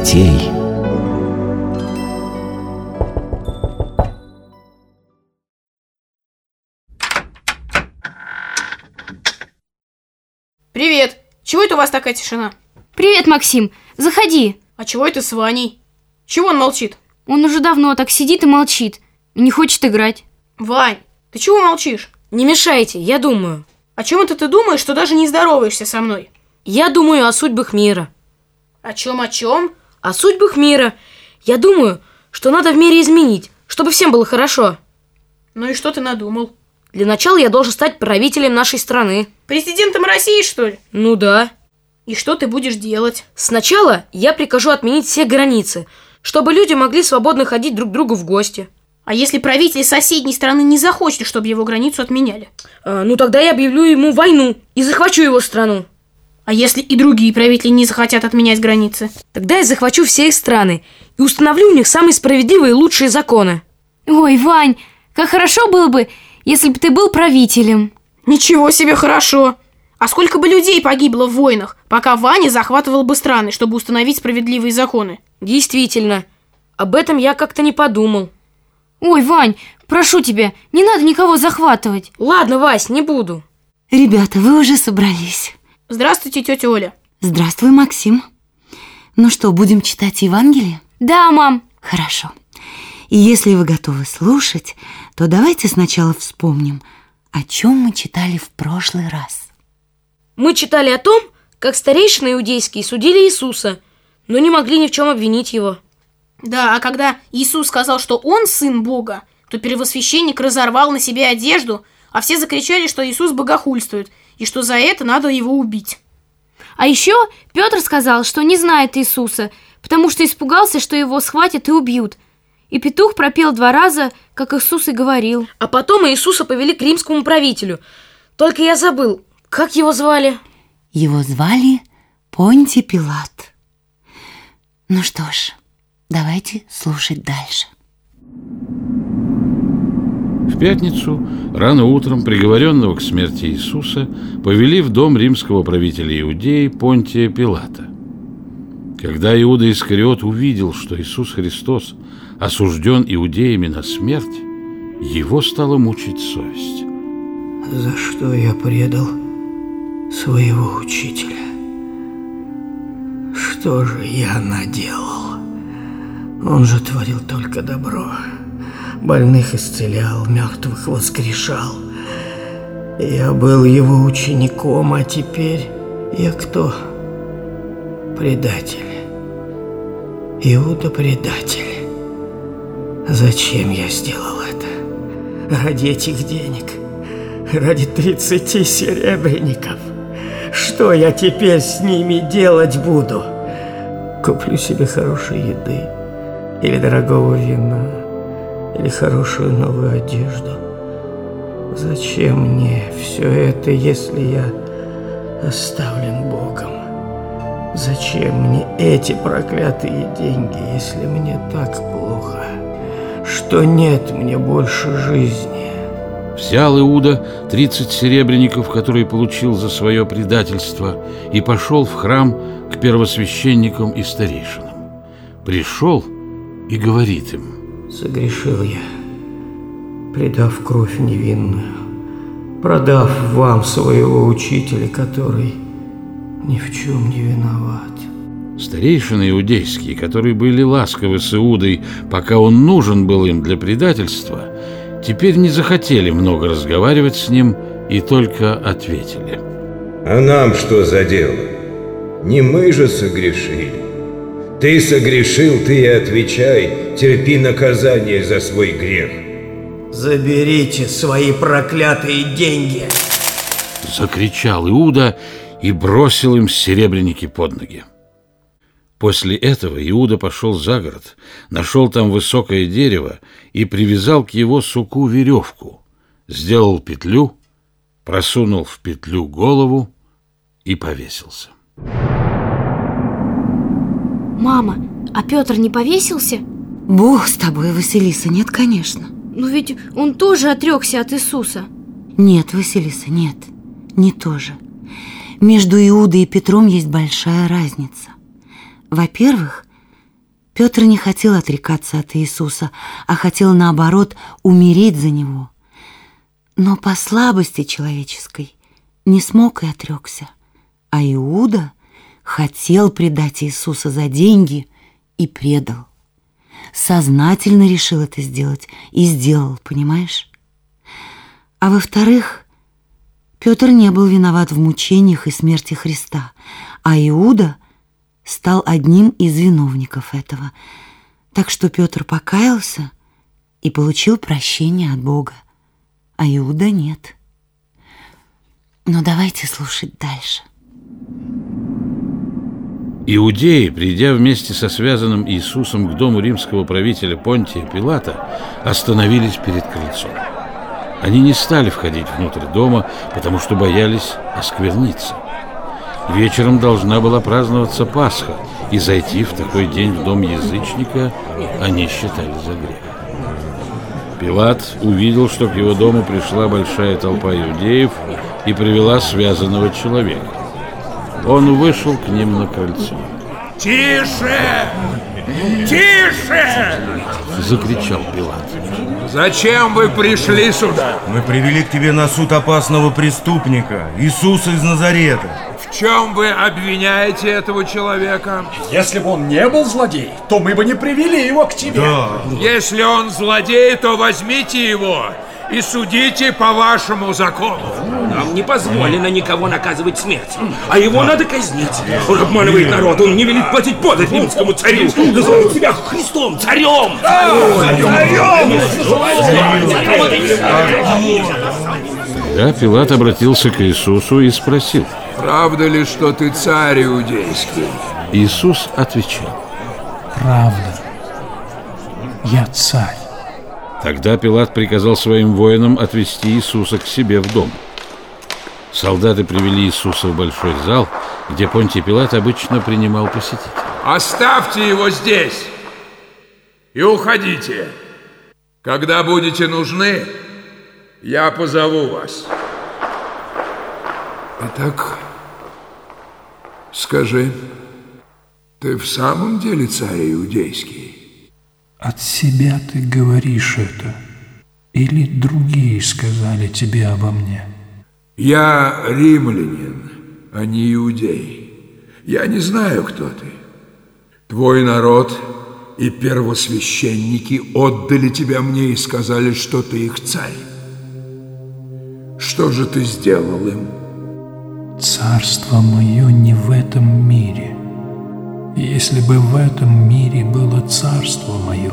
детей. Привет! Чего это у вас такая тишина? Привет, Максим. Заходи. А чего это с Ваней? Чего он молчит? Он уже давно так сидит и молчит. И не хочет играть. Вань, ты чего молчишь? Не мешайте, я думаю. О чем это ты думаешь, что даже не здороваешься со мной? Я думаю о судьбах мира. О чем, о чем? О судьбах мира. Я думаю, что надо в мире изменить, чтобы всем было хорошо. Ну и что ты надумал? Для начала я должен стать правителем нашей страны. Президентом России, что ли? Ну да. И что ты будешь делать? Сначала я прикажу отменить все границы, чтобы люди могли свободно ходить друг к другу в гости. А если правитель соседней страны не захочет, чтобы его границу отменяли? А, ну тогда я объявлю ему войну и захвачу его страну. А если и другие правители не захотят отменять границы? Тогда я захвачу все их страны и установлю у них самые справедливые и лучшие законы. Ой, Вань, как хорошо было бы, если бы ты был правителем. Ничего себе хорошо! А сколько бы людей погибло в войнах, пока Ваня захватывал бы страны, чтобы установить справедливые законы? Действительно, об этом я как-то не подумал. Ой, Вань, прошу тебя, не надо никого захватывать. Ладно, Вась, не буду. Ребята, вы уже собрались. Здравствуйте, тетя Оля. Здравствуй, Максим. Ну что, будем читать Евангелие? Да, мам. Хорошо. И если вы готовы слушать, то давайте сначала вспомним, о чем мы читали в прошлый раз. Мы читали о том, как старейшины иудейские судили Иисуса, но не могли ни в чем обвинить его. Да, а когда Иисус сказал, что он сын Бога, то первосвященник разорвал на себе одежду, а все закричали, что Иисус богохульствует, и что за это надо его убить. А еще Петр сказал, что не знает Иисуса, потому что испугался, что его схватят и убьют. И петух пропел два раза, как Иисус и говорил. А потом Иисуса повели к римскому правителю. Только я забыл, как его звали? Его звали Понти Пилат. Ну что ж, давайте слушать дальше. В пятницу, рано утром, приговоренного к смерти Иисуса повели в дом римского правителя Иудеи Понтия Пилата. Когда Иуда Искариот увидел, что Иисус Христос осужден иудеями на смерть, его стала мучить совесть. За что я предал своего учителя? Что же я наделал? Он же творил только добро. Больных исцелял, мертвых воскрешал. Я был его учеником, а теперь я кто? Предатель. Иуда предатель. Зачем я сделал это? Ради этих денег. Ради 30 серебряников. Что я теперь с ними делать буду? Куплю себе хорошей еды или дорогого вина или хорошую новую одежду. Зачем мне все это, если я оставлен Богом? Зачем мне эти проклятые деньги, если мне так плохо, что нет мне больше жизни? Взял Иуда 30 серебряников, которые получил за свое предательство, и пошел в храм к первосвященникам и старейшинам. Пришел и говорит им – Согрешил я, предав кровь невинную, продав вам своего учителя, который ни в чем не виноват. Старейшины иудейские, которые были ласковы с Иудой, пока он нужен был им для предательства, теперь не захотели много разговаривать с ним и только ответили. А нам что за дело? Не мы же согрешили. Ты согрешил, ты и отвечай, терпи наказание за свой грех. Заберите свои проклятые деньги. Закричал Иуда и бросил им серебряники под ноги. После этого Иуда пошел за город, нашел там высокое дерево и привязал к его суку веревку, сделал петлю, просунул в петлю голову и повесился. Мама, а Петр не повесился? Бог с тобой, Василиса, нет, конечно. Но ведь он тоже отрекся от Иисуса. Нет, Василиса, нет, не тоже. Между Иудой и Петром есть большая разница. Во-первых, Петр не хотел отрекаться от Иисуса, а хотел, наоборот, умереть за Него. Но по слабости человеческой не смог и отрекся. А Иуда хотел предать Иисуса за деньги и предал. Сознательно решил это сделать и сделал, понимаешь? А во-вторых, Петр не был виноват в мучениях и смерти Христа, а Иуда стал одним из виновников этого. Так что Петр покаялся и получил прощение от Бога, а Иуда нет. Но давайте слушать дальше. Иудеи, придя вместе со связанным Иисусом к дому римского правителя Понтия Пилата, остановились перед крыльцом. Они не стали входить внутрь дома, потому что боялись оскверниться. Вечером должна была праздноваться Пасха, и зайти в такой день в дом язычника они считали за грех. Пилат увидел, что к его дому пришла большая толпа иудеев и привела связанного человека. Он вышел к ним на крыльцо. «Тише! Тише!» — закричал Пилат. «Зачем вы пришли сюда? Мы привели к тебе на суд опасного преступника, Иисуса из Назарета. В чем вы обвиняете этого человека? Если бы он не был злодей, то мы бы не привели его к тебе. Да. Если он злодей, то возьмите его и судите по вашему закону. Нам не позволено никого наказывать смертью, а его надо казнить. Он обманывает народ, он не велит платить подать римскому царю. Называет себя Христом, царем! Тогда Пилат обратился к Иисусу и спросил. Правда ли, что ты царь иудейский? Иисус отвечал. Правда. Я царь. Тогда Пилат приказал своим воинам отвести Иисуса к себе в дом. Солдаты привели Иисуса в большой зал, где Понтий Пилат обычно принимал посетителей. Оставьте его здесь и уходите. Когда будете нужны, я позову вас. Итак, скажи, ты в самом деле царь иудейский? От себя ты говоришь это? Или другие сказали тебе обо мне? Я римлянин, а не иудей. Я не знаю, кто ты. Твой народ и первосвященники отдали тебя мне и сказали, что ты их царь. Что же ты сделал им? Царство мое не в этом мире. Если бы в этом мире было царство мое,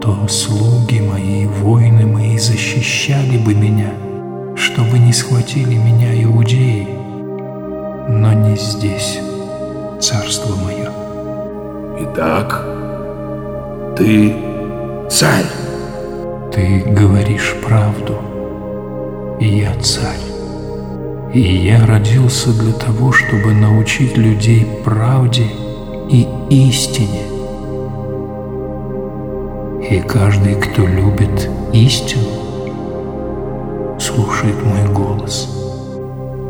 то слуги мои воины мои защищали бы меня, чтобы не схватили меня иудеи. Но не здесь царство мое. Итак, ты царь. Ты говоришь правду, и я царь. И я родился для того, чтобы научить людей правде и истине. И каждый, кто любит истину, слушает мой голос.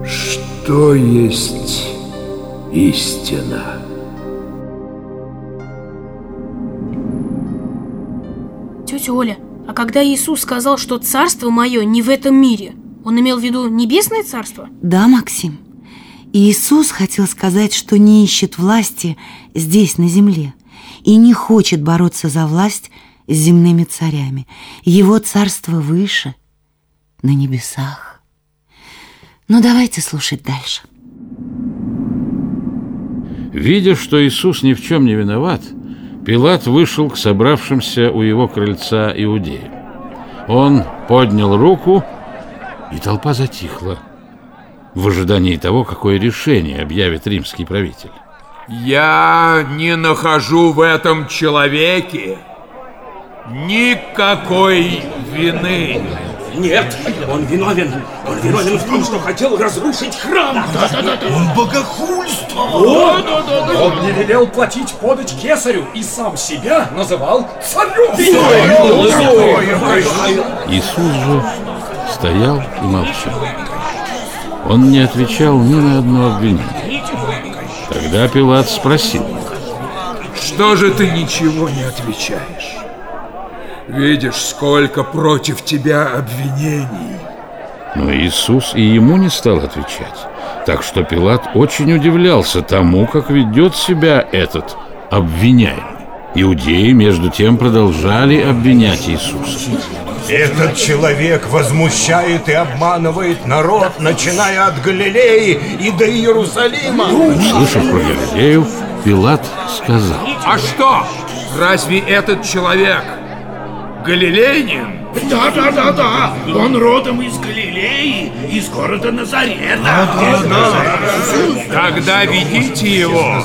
Что есть истина? Тетя Оля, а когда Иисус сказал, что царство мое не в этом мире, он имел в виду небесное царство? Да, Максим. Иисус хотел сказать, что не ищет власти здесь, на земле, и не хочет бороться за власть с земными царями. Его царство выше, на небесах. Но давайте слушать дальше. Видя, что Иисус ни в чем не виноват, Пилат вышел к собравшимся у его крыльца иудеям. Он поднял руку, и толпа затихла в ожидании того, какое решение объявит римский правитель. Я не нахожу в этом человеке никакой вины. Нет, он виновен. Он виновен в том, что хотел разрушить храм. Он богохульствовал. Он не велел платить подать кесарю и сам себя называл царем. Иисус же стоял и молчал. Он не отвечал ни на одно обвинение. Тогда Пилат спросил. Что же ты ничего не отвечаешь? Видишь, сколько против тебя обвинений. Но Иисус и ему не стал отвечать. Так что Пилат очень удивлялся тому, как ведет себя этот обвиняемый. Иудеи, между тем, продолжали обвинять Иисуса. Этот человек возмущает и обманывает народ, начиная от Галилеи и до Иерусалима. Услышав про Галилею, Пилат сказал. А что? Разве этот человек галилейнин? Да, да, да, да. Он родом из Галилеи, из города Назарета. Тогда ведите его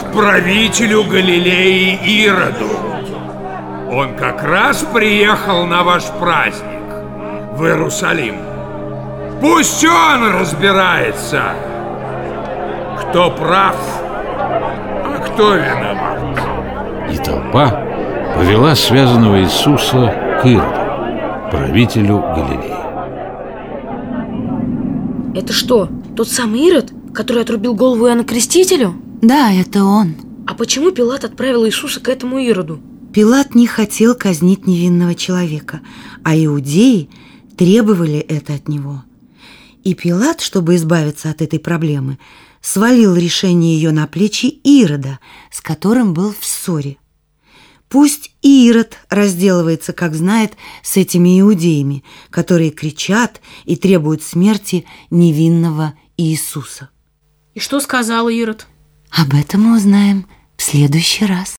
к правителю Галилеи Ироду. Он как раз приехал на ваш праздник в Иерусалим. Пусть он разбирается, кто прав, а кто виноват. И толпа повела связанного Иисуса к Ироду, правителю Галилеи. Это что, тот самый Ирод, который отрубил голову Иоанна Крестителю? Да, это он. А почему Пилат отправил Иисуса к этому Ироду? Пилат не хотел казнить невинного человека, а иудеи требовали это от него. И Пилат, чтобы избавиться от этой проблемы, свалил решение ее на плечи Ирода, с которым был в ссоре. Пусть Ирод разделывается, как знает, с этими иудеями, которые кричат и требуют смерти невинного Иисуса. И что сказал Ирод? Об этом мы узнаем в следующий раз.